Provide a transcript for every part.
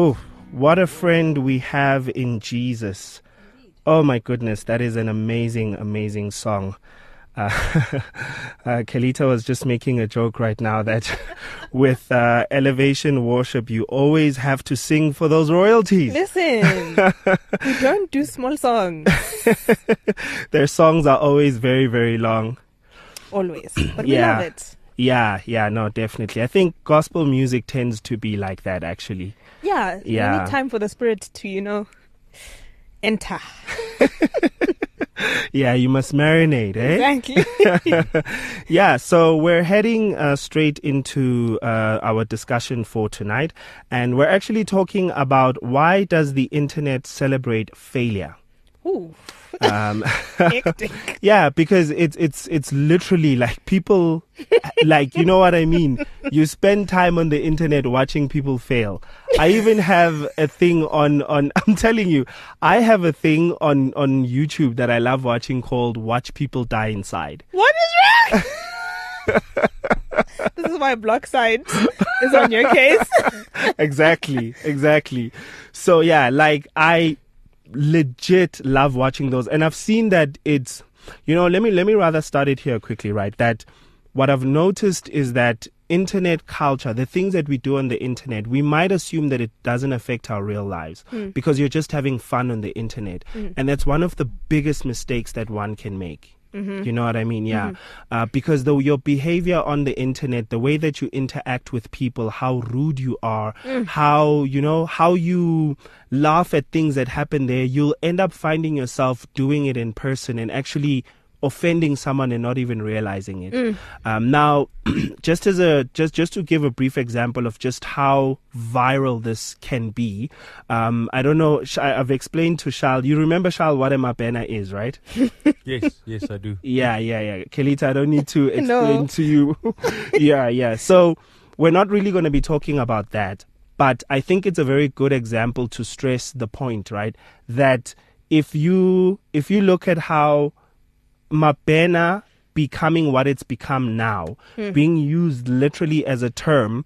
Oh, what a friend we have in Jesus. Oh my goodness, that is an amazing, amazing song. Uh, uh, Kelita was just making a joke right now that with uh, elevation worship, you always have to sing for those royalties. Listen, we don't do small songs. Their songs are always very, very long. Always. But we Yeah. love it. Yeah, yeah, no, definitely. I think gospel music tends to be like that, actually. Yeah. You Yeah. need time for the spirit to, you know, enter. Yeah, you must marinate, eh? Thank you. yeah, so we're heading uh, straight into uh, our discussion for tonight, and we're actually talking about why does the internet celebrate failure? Ooh. Um, yeah, because it's it's it's literally like people, like you know what I mean. You spend time on the internet watching people fail. I even have a thing on on. I'm telling you, I have a thing on on YouTube that I love watching called "Watch People Die Inside." What is wrong? this is why block side is on your case. exactly, exactly. So yeah, like I legit love watching those, and I've seen that it's, you know, let me let me rather start it here quickly, right? That what I've noticed is that internet culture, the things that we do on the internet, we might assume that it doesn't affect our real lives hmm. because you're just having fun on the internet, hmm. and that's one of the biggest mistakes that one can make. Mm-hmm. You know what I mean? Yeah. Mm-hmm. Uh, because though your behavior on the internet, the way that you interact with people, how rude you are, mm. how, you know, how you laugh at things that happen there, you'll end up finding yourself doing it in person and actually offending someone and not even realizing it. Um, now, just as a just just to give a brief example of just how viral this can be, um, I don't know. I- I've explained to Shal. You remember Shal what a Mabena is, right? Yes, yes, I do. Yeah, yeah, yeah. Kelita, I don't need to explain No. to you. yeah, yeah. So we're not really going to be talking about that, but I think it's a very good example to stress the point, right? That if you if you look at how Mabena becoming what it's become now, hmm. being used literally as a term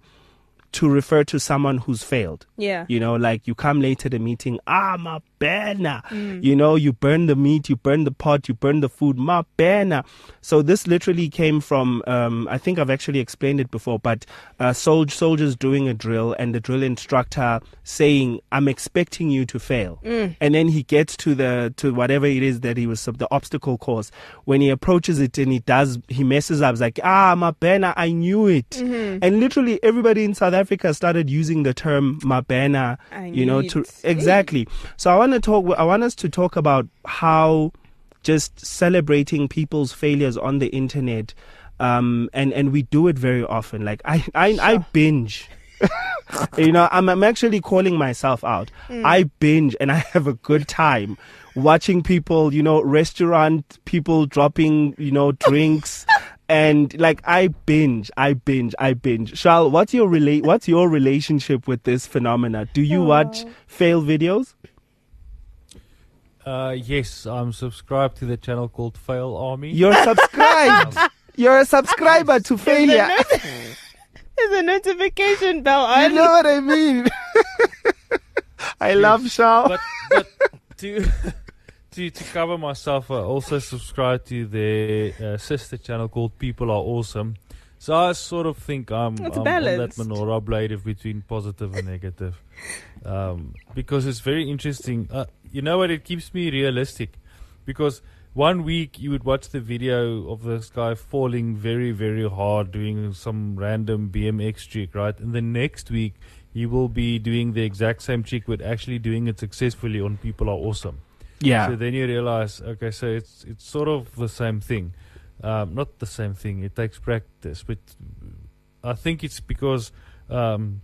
to refer to someone who's failed. Yeah. You know, like you come late to the meeting, ah, my banner. You know, you burn the meat, you burn the pot, you burn the food, my banner. So this literally came from, um, I think I've actually explained it before, but uh, sol- soldiers doing a drill and the drill instructor saying, I'm expecting you to fail. And then he gets to the, to whatever it is that he was, the obstacle course. When he approaches it and he does, he messes up, it's like, ah, Mabena, I knew it. And literally everybody in South Africa started using the term mabena, I you know, to exactly. So I want to talk. I want us to talk about how just celebrating people's failures on the internet, um, and and we do it very often. Like I I, I binge. you know, I'm, I'm actually calling myself out. I binge and I have a good time watching people, you know, restaurant people dropping, you know, drinks. And like I binge, I binge, I binge. Shal, what's your rela- What's your relationship with this phenomena? Do you watch fail videos? Uh, yes, I'm subscribed to the channel called Fail Army. You're subscribed. You're a subscriber to failure. There's a notification bell on. You know what I mean? I love Shal. but but to to to cover myself, I also subscribe to their uh, sister channel called People Are Awesome. So I sort of think I'm, I'm on that menorah blade of between positive and negative, um, because it's very interesting. Uh, you know what? It keeps me realistic, because one week you would watch the video of this guy falling very very hard doing some random BMX trick, right? And the next week you will be doing the exact same trick, but actually doing it successfully on People Are Awesome. Yeah. So then you realize, okay, so it's it's sort of the same thing. Um, not the same thing. It takes practice, but I think it's because um,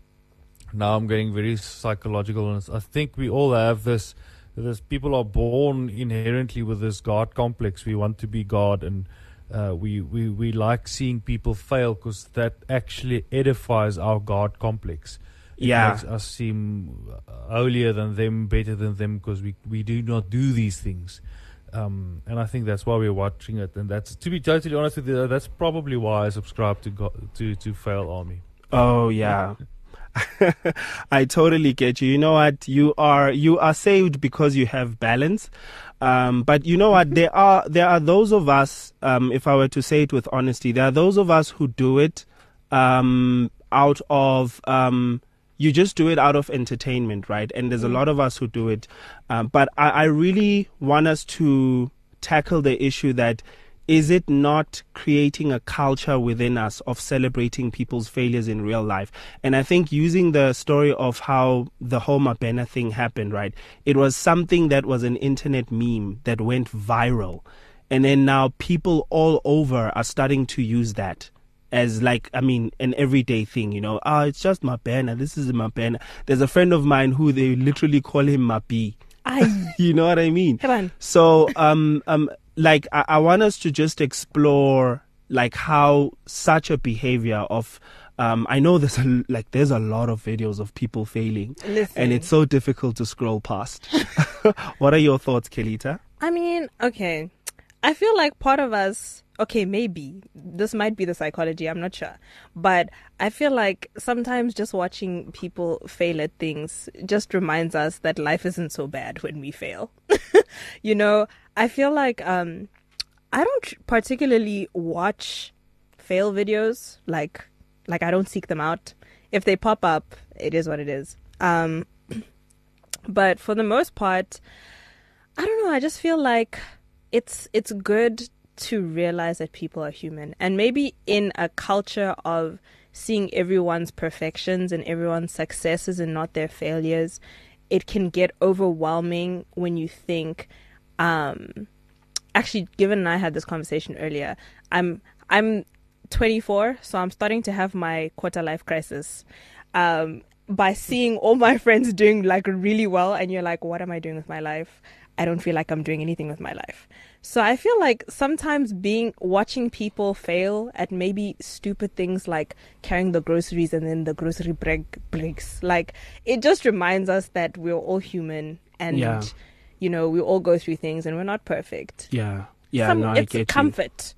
now I'm getting very psychological. this. I think we all have this. This people are born inherently with this God complex. We want to be God, and uh, we, we we like seeing people fail because that actually edifies our God complex. It Yeah. makes us seem holier than them, better than them, because we we do not do these things. Um, and I think that's why we're watching it, and that's to be totally honest with you, that's probably why I subscribe to go, to to Fail Army. Oh yeah. I totally get you. You know what? You are you are saved because you have balance. Um, but you know what? There are there are those of us. Um, if I were to say it with honesty, there are those of us who do it um, out of um, you just do it out of entertainment, right? And there's a lot of us who do it. Um, but I, I really want us to tackle the issue that is it not creating a culture within us of celebrating people's failures in real life? And I think using the story of how the whole Mabena thing happened, right? It was something that was an internet meme that went viral. And then now people all over are starting to use that as like I mean an everyday thing, you know. Ah, it's just Mabena. This is Mabena. There's a friend of mine who they literally call him Mapi. Aye. You know what I mean? Come on. So um um like I, I want us to just explore like how such a behavior of um I know there's a like there's a lot of videos of people failing Listen. and it's so difficult to scroll past. what are your thoughts, Kelita? I mean, okay. I feel like part of us, okay, maybe this might be the psychology, I'm not sure. But I feel like sometimes just watching people fail at things just reminds us that life isn't so bad when we fail. you know, I feel like um I don't particularly watch fail videos like like I don't seek them out. If they pop up, it is what it is. Um but for the most part, I don't know, I just feel like it's it's good to realize that people are human. And maybe in a culture of seeing everyone's perfections and everyone's successes and not their failures it can get overwhelming when you think um actually given I had this conversation earlier I'm I'm 24 so I'm starting to have my quarter life crisis. Um by seeing all my friends doing like really well and you're like what am I doing with my life I don't feel like I'm doing anything with my life. So I feel like sometimes being watching people fail at maybe stupid things like carrying the groceries and then the grocery break breaks. Like it just reminds us that we're all human and Yeah. you know, we all go through things and we're not perfect. Yeah. Yeah, Some- no, I it's get you. comfort.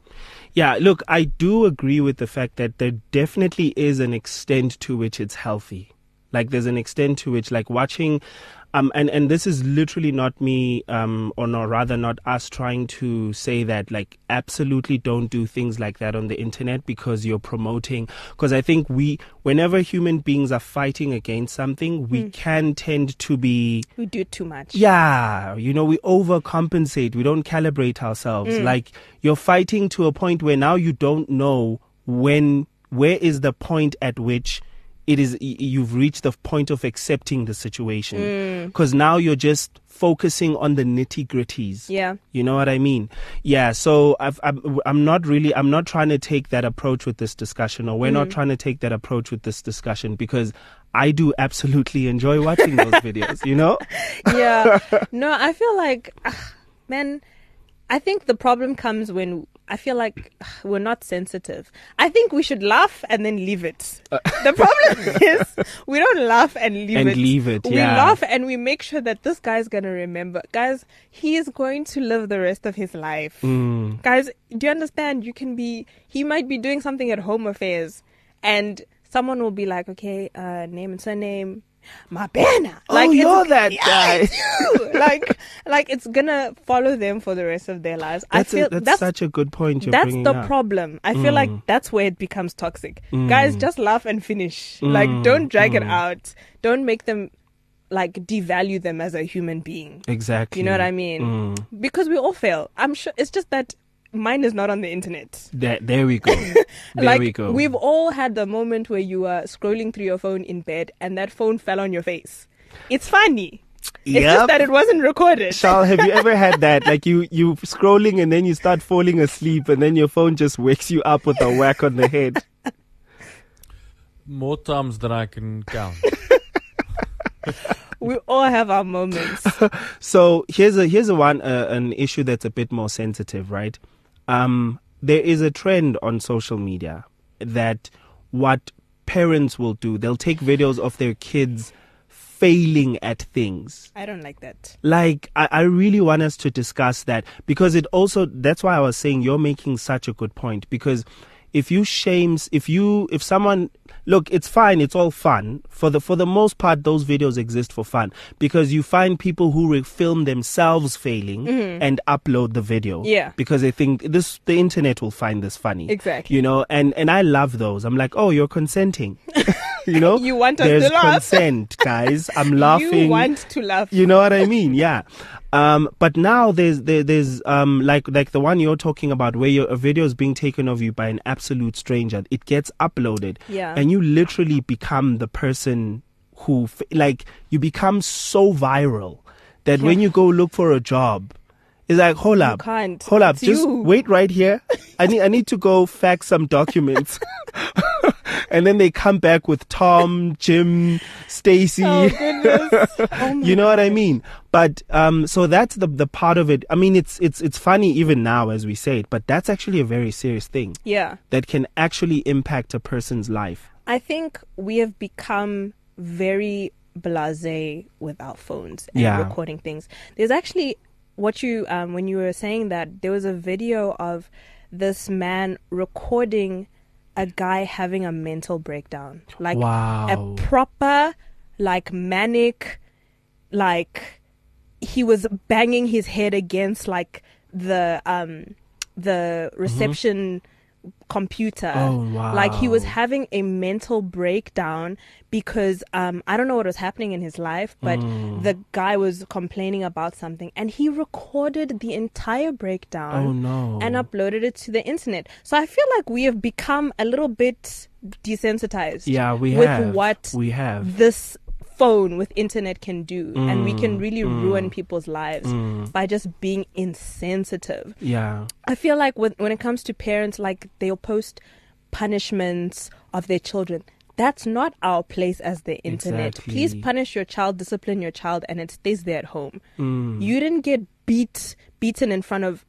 Yeah, look, I do agree with the fact that there definitely is an extent to which it's healthy. Like there's an extent to which like watching um and and this is literally not me um or no rather not us trying to say that like absolutely don't do things like that on the internet because you're promoting because I think we whenever human beings are fighting against something we can tend to be We do too much. yeah, you know, we overcompensate. We don't calibrate ourselves. Like you're fighting to a point where now you don't know when, where is the point at which it is, you've reached the point of accepting the situation. Mm. Because now you're just focusing on the nitty gritties. Yeah. You know what I mean? Yeah. So I've, I'm, I'm not really, I'm not trying to take that approach with this discussion, or we're not mm. trying to take that approach with this discussion because I do absolutely enjoy watching those videos, you know? yeah. No, I feel like, ugh, man, I think the problem comes when I feel like ugh, we're not sensitive. I think we should laugh and then leave it. the problem is we don't laugh and leave And it. leave it, We yeah. laugh and we make sure that this guy's going to remember. Guys, he is going to live the rest of his life. Mm. Guys, do you understand? You can be, he might be doing something at home affairs and someone will be like, okay, uh, name and surname. Mabena. Oh, you're that Yeah, guy. it's you. like, like it's gonna follow them for the rest of their lives. That's, I feel a, that's, that's such a good point you're that's the up. problem. I feel like Mm. that's where it becomes toxic. Guys, just laugh and finish. Like, Mm, don't drag it mm. out. Don't make them like devalue them as a human being. Exactly. You know what I mean? Mm. Because we all fail. I'm sure it's just that mine is not on the internet. There, there we go. There like we go. we've all had the moment where you are scrolling through your phone in bed and that phone fell on your face. It's funny. It's Yep. just that it wasn't recorded. Charles, have you ever had that? Like you, you scrolling and then you start falling asleep and then your phone just wakes you up with a whack on the head. More times than I can count. we all have our moments. So here's a here's a one uh, an issue that's a bit more sensitive, right? Um, there is a trend on social media that what parents will do, they'll take videos of their kids failing at things. I don't like that. Like I, I really want us to discuss that because it also that's why I was saying you're making such a good point because if you shames if you if someone look, it's fine. It's all fun. For the for the most part, those videos exist for fun because you find people who re- film themselves failing and upload the video. Mm-hmm. Yeah. Because they think this the internet will find this funny. Exactly. You know, and and I love those. I'm like, oh, you're consenting. you know, You want us There's to laugh. consent, guys. I'm laughing. You want to laugh. You know what I mean? Yeah. Um, but now there's there, there's um like like the one you're talking about where your a video is being taken of you by an absolute stranger. It gets uploaded, Yeah. and you literally become the person who like you become so viral that when you go look for a job, it's like hold up, can't. hold up, It's just you. wait right here. I need I need to go fax some documents. And then they come back with Tom, Jim, Stacy Oh goodness. Oh you know what I mean? But um, so that's the the part of it. I mean, it's it's it's funny even now as we say it, but that's actually a very serious thing Yeah. that can actually impact a person's life. I think we have become very blasé with our phones and Yeah. recording things. There's actually what you um, when you were saying that there was a video of this man recording a guy having a mental breakdown, like Wow. a proper, like manic, like he was banging his head against like the um the reception computer. Oh, wow. like he was having a mental breakdown because um I don't know what was happening in his life, but Mm. the guy was complaining about something and he recorded the entire breakdown Oh no. and uploaded it to the internet. So I feel like we have become a little bit desensitized yeah, we with have. what we have. this phone with internet can do and we can Mm, really mm, ruin people's lives Mm, by just being insensitive. yeah. I feel like when when it comes to parents, like they'll post punishments of their children. That's not our place as the internet. Please punish your child, discipline your child, and it stays there at home. Mm, You didn't get beat beaten in front of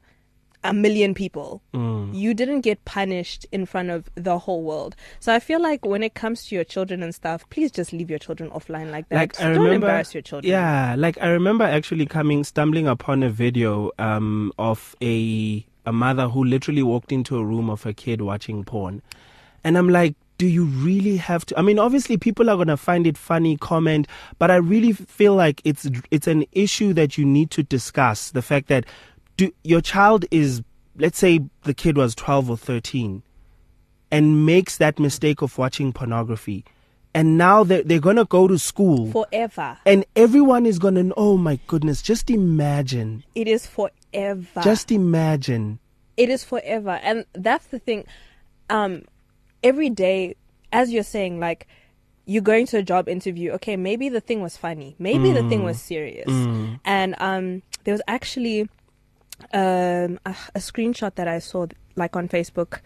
a million people. mm. You didn't get punished in front of the whole world. So I feel like when it comes to your children and stuff, please just leave your children offline like that. Like I Don't remember, embarrass your children. yeah. Like I remember actually coming, stumbling upon a video um of a a mother who literally walked into a room of her kid watching porn, and I'm like, do you really have to? I mean, obviously people are gonna find it funny, comment, but I really feel like it's it's an issue that you need to discuss. The fact that do your child is, let's say, the kid was 12 or 13 and makes that mistake of watching pornography. And now they're, they're going to go to school Forever. and everyone is going to, oh my goodness, just imagine. It is forever. Just imagine. it is forever and that's the thing um every day as you're saying like you're going to a job interview okay maybe the thing was funny maybe the thing was serious Mm. and um there was actually um a, a screenshot that i saw like on facebook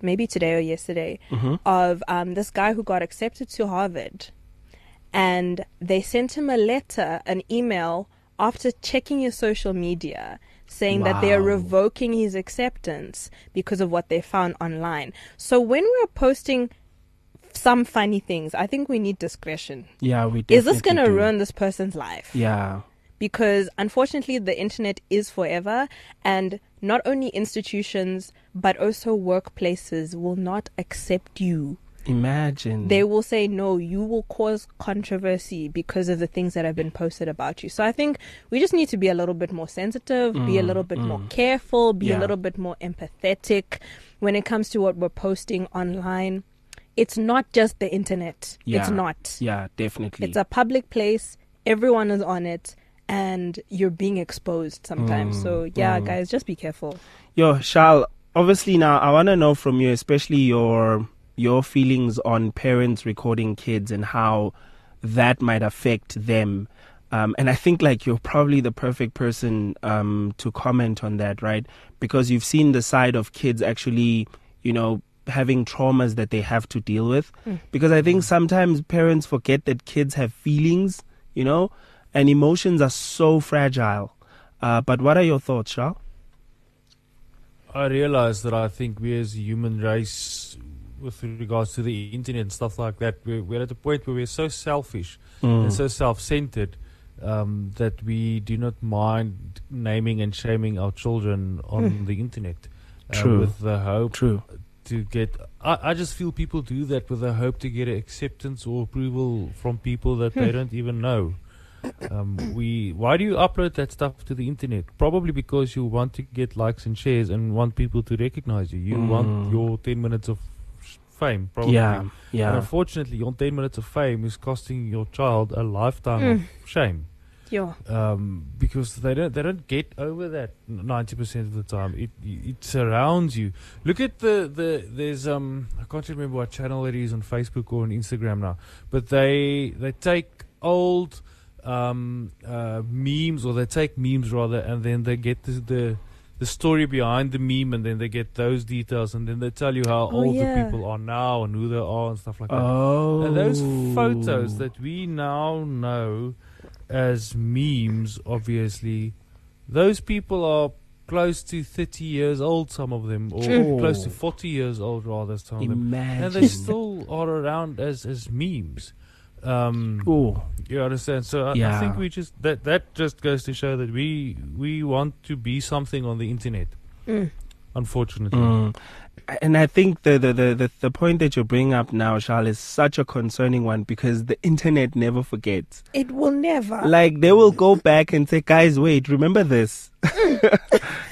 maybe today or yesterday Mhm. of um this guy who got accepted to harvard. And they sent him a letter an email after checking his social media saying that they are revoking his acceptance because of what they found online. So when we're posting some funny things i think we need discretion. Yeah, we is this going to ruin this person's life? Yeah. Because unfortunately the internet is forever and not only institutions but also workplaces will not accept you Imagine. they will say no you will cause controversy because of the things that have been posted about you so i think we just need to be a little bit more sensitive be a Mm, little bit more mm. careful be a little bit more empathetic when it comes to what we're posting online it's not just the internet it's not yeah, definitely. it's a public place. Everyone is on it, and you're being exposed sometimes. Mm, so yeah, mm. guys, just be careful. Yo, Shal, obviously now I want to know from you, especially your your feelings on parents recording kids and how that might affect them. Um, and I think like you're probably the perfect person um, to comment on that, right? Because you've seen the side of kids actually, you know, having traumas that they have to deal with. Mm. Because I think sometimes parents forget that kids have feelings, you know, and emotions are so fragile. Uh, but what are your thoughts, Shal? I realize that I think we as a human race, with regards to the internet and stuff like that, we're, we're at a point where we're so selfish Mm. and so self-centered um, that we do not mind naming and shaming our children on Hmm. the internet, uh, True. with the hope True. to get I, I just feel people do that with the hope to get acceptance or approval from people that they don't even know. Um, we why do you upload that stuff to the internet? Probably because you want to get likes and shares and want people to recognize you. You Mm. want your ten minutes of fame. Probably. Yeah, And yeah. unfortunately, your ten minutes of fame is costing your child a lifetime Mm. of shame Yeah. um, because they don't they don't get over that ninety percent of the time. It it surrounds you. Look at the, the there's um I can't remember what channel it is on Facebook or on Instagram now, but they they take old um uh memes or they take memes rather and then they get the the, the story behind the meme and then they get those details and then they tell you how Oh, old yeah. the people are now and who they are and stuff like that. Oh. And those photos that we now know as memes, obviously, those people are close to 30 years old, some of them, or True. close to 40 years old, rather, some of them. And they still are around as, as memes. Um, Ooh. you understand? So I, I think we just that that just goes to show that we we want to be something on the internet. Mm. Unfortunately, Mm. And I think the, the, the, the, the point that you bring up now, Charles, is such a concerning one because the internet never forgets. It will never. Like they will go back and say, "Guys, wait, remember this."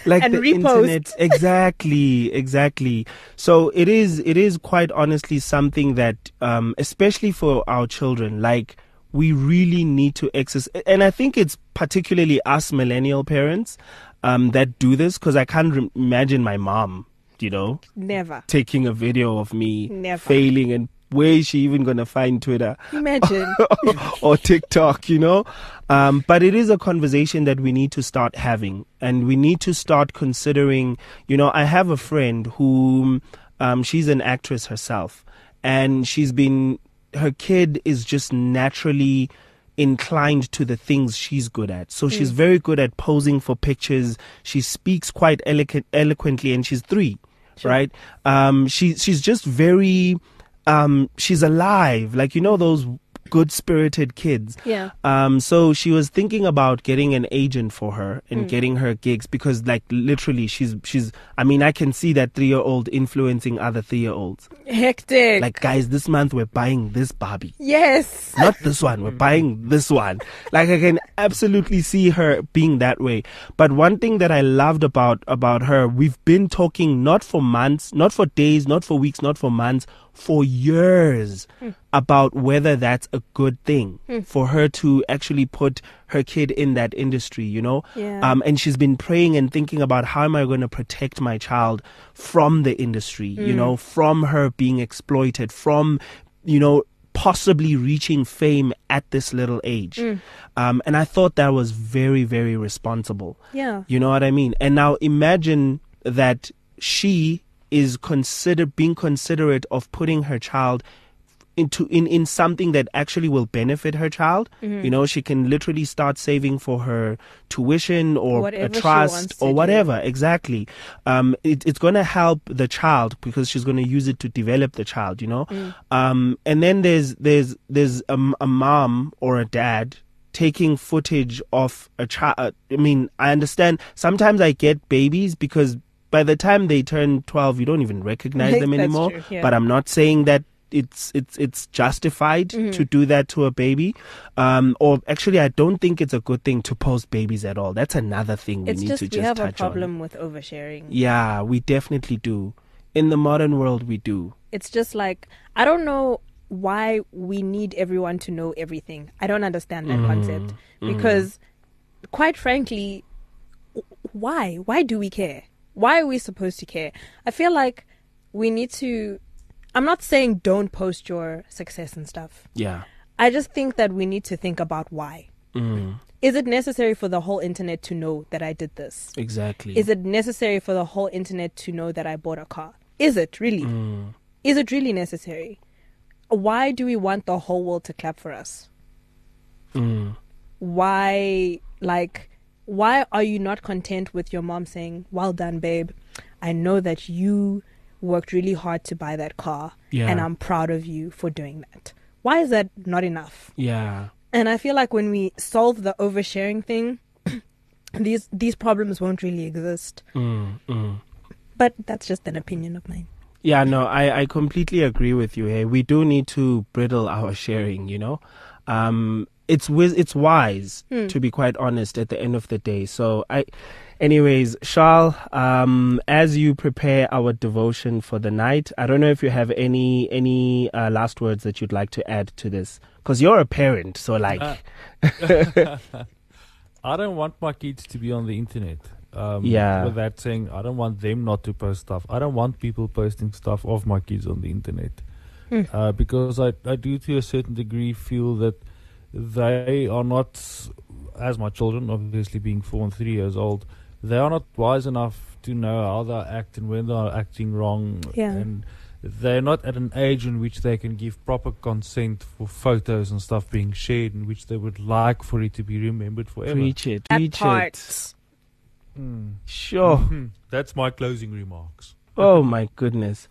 like And the repost. internet, exactly, exactly. So it is, it is quite honestly something that, um, especially for our children, like we really need to access. And I think it's particularly us millennial parents um, that do this because I can't re- imagine my mom, you know, never. taking a video of me Never. failing and where is she even going to find Twitter? Imagine. or TikTok, you know. Um, but it is a conversation that we need to start having, and we need to start considering. You know, I have a friend who, um, she's an actress herself, and she's been her kid is just naturally inclined to the things she's good at. So she's very good at posing for pictures. She speaks quite eloquent, eloquently, and she's three, right? Um, she she's just very, um, she's alive. Like you know those good spirited kids. yeah. Um, so she was thinking about getting an agent for her and Mm. getting her gigs because, like, literally, she's she's. I mean, I can see that three year old influencing other three year olds. Hectic. Like, guys, this month we're buying this Barbie yes. not this one. We're buying this one. Like I can absolutely see her being that way. But one thing that I loved about about her, we've been talking not for months, not for days, not for weeks, not for months, for years about whether that's a good thing for her to actually put her kid in that industry, you know? Yeah. Um, and she's been praying and thinking about how am I going to protect my child from the industry, you know, from her being exploited, from, you know, possibly reaching fame at this little age. Um, and I thought that was very, very responsible. yeah. You know what I mean? And now imagine that she is consider being considerate of putting her child into in, in something that actually will benefit her child. Mm-hmm. You know, she can literally start saving for her tuition or Whatever a trust or do. whatever. Exactly. Um, it, it's going to help the child because she's going to use it to develop the child. You know. Mm. Um, and then there's there's there's a, a mom or a dad taking footage of a child. I mean, I understand. Sometimes I get babies because by the time they turn 12, you don't even recognize them anymore. true, yeah. But I'm not saying that it's it's it's justified Mm-hmm. to do that to a baby. Um, or actually, I don't think it's a good thing to post babies at all. That's another thing we It's need just to we just have a touch on. problem with oversharing. Yeah, we definitely do. In the modern world, we do. It's just like I don't know why we need everyone to know everything. I don't understand that concept because quite frankly why? Why do we care? Why are we supposed to care? I feel like we need to I'm not saying don't post your success and stuff. Yeah. I just think that we need to think about why. Mm, Is it necessary for the whole internet to know that I did this? exactly. Is it necessary for the whole internet to know that I bought a car? Is it really? Mm, Is it really necessary? Why do we want the whole world to clap for us? mm, Why, like, why are you not content with your mom saying, Well done, babe? I know that you worked really hard to buy that car, Yeah. and I'm proud of you for doing that. Why is that not enough? yeah. And I feel like when we solve the oversharing thing, these these problems won't really exist. Mm, mm. But that's just an opinion of mine. Yeah, no, I, I completely agree with you. Hey, we do need to bridle our sharing. You know, um, it's it's wise Hmm. to be quite honest at the end of the day. So I, anyways, Charles, um, as you prepare our devotion for the night, I don't know if you have any any uh, last words that you'd like to add to this, because you're a parent. So like, Uh, I don't want my kids to be on the internet. Um, Yeah. With that saying, I don't want them not to post stuff. I don't want people posting stuff of my kids on the internet. Hmm. Uh, because I, I do to a certain degree feel that they are not, as my children, obviously being four and three years old, they are not wise enough to know how they act and when they are acting wrong. Yeah. And they're not at an age in which they can give proper consent for photos and stuff being shared in which they would like for it to be remembered forever. preach it, That preach part. it. Mm. Sure. Mhm. That's my closing remarks. Oh my goodness.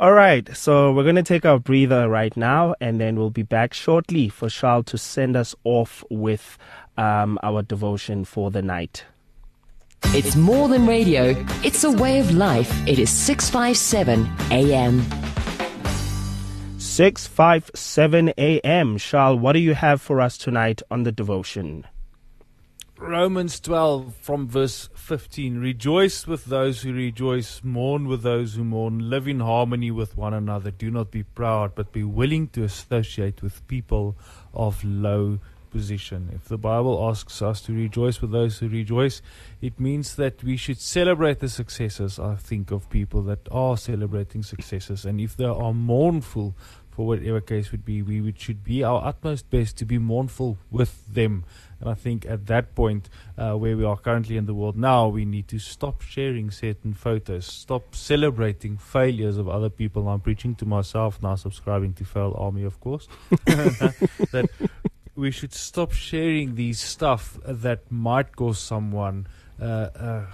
All right, so we're going to take our breather right now, and then we'll be back shortly for Charles to send us off with um, our devotion for the night. It's more than radio, it's a way of life. It is 657 AM. 657 a.m. Charles, what do you have for us tonight on the devotion? Romans 12 from verse 15 Rejoice with those who rejoice, mourn with those who mourn, live in harmony with one another. Do not be proud, but be willing to associate with people of low position. If the Bible asks us to rejoice with those who rejoice, it means that we should celebrate the successes, I think, of people that are celebrating successes. And if they are mournful, for whatever case would be, we would, should be our utmost best to be mournful with them. And I think at that point, uh, where we are currently in the world now, we need to stop sharing certain photos, stop celebrating failures of other people. I'm preaching to myself now, subscribing to Fail Army, of course. that we should stop sharing these stuff that might cause someone uh, uh,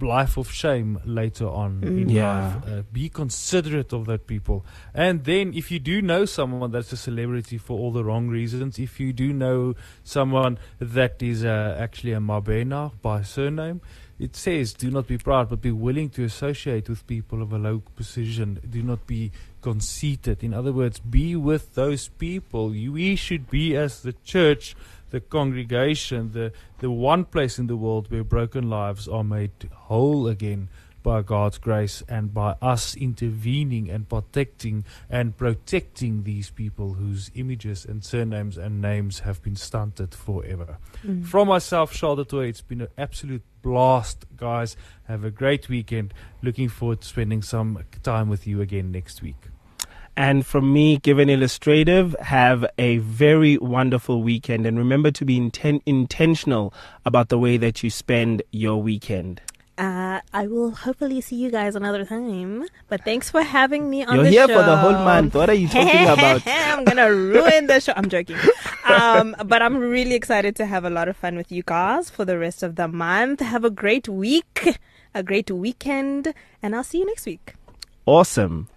life of shame later on in Yeah. life. Uh, be considerate of that people. And then, if you do know someone that's a celebrity for all the wrong reasons, if you do know someone that is uh, actually a Mabena by surname, it says, do not be proud, but be willing to associate with people of a low position. Do not be conceited. In other words, be with those people. You, we should be, as the church, the congregation, the, the one place in the world where broken lives are made whole again by God's grace and by us intervening and protecting and protecting these people whose images and surnames and names have been stunted forever. Mm. From myself, Charlotte Toy, it's been an absolute blast, guys. Have a great weekend. Looking forward to spending some time with you again next week. And from me, Given Illustrative, have a very wonderful weekend. And remember to be inten- intentional about the way that you spend your weekend. Uh, I will hopefully see you guys another time. But thanks for having me on You're the here show. for the whole month. What are you talking about? I'm gonna ruin the show. I'm joking. Um, but I'm really excited to have a lot of fun with you guys for the rest of the month. Have a great week, a great weekend, and I'll see you next week. Awesome.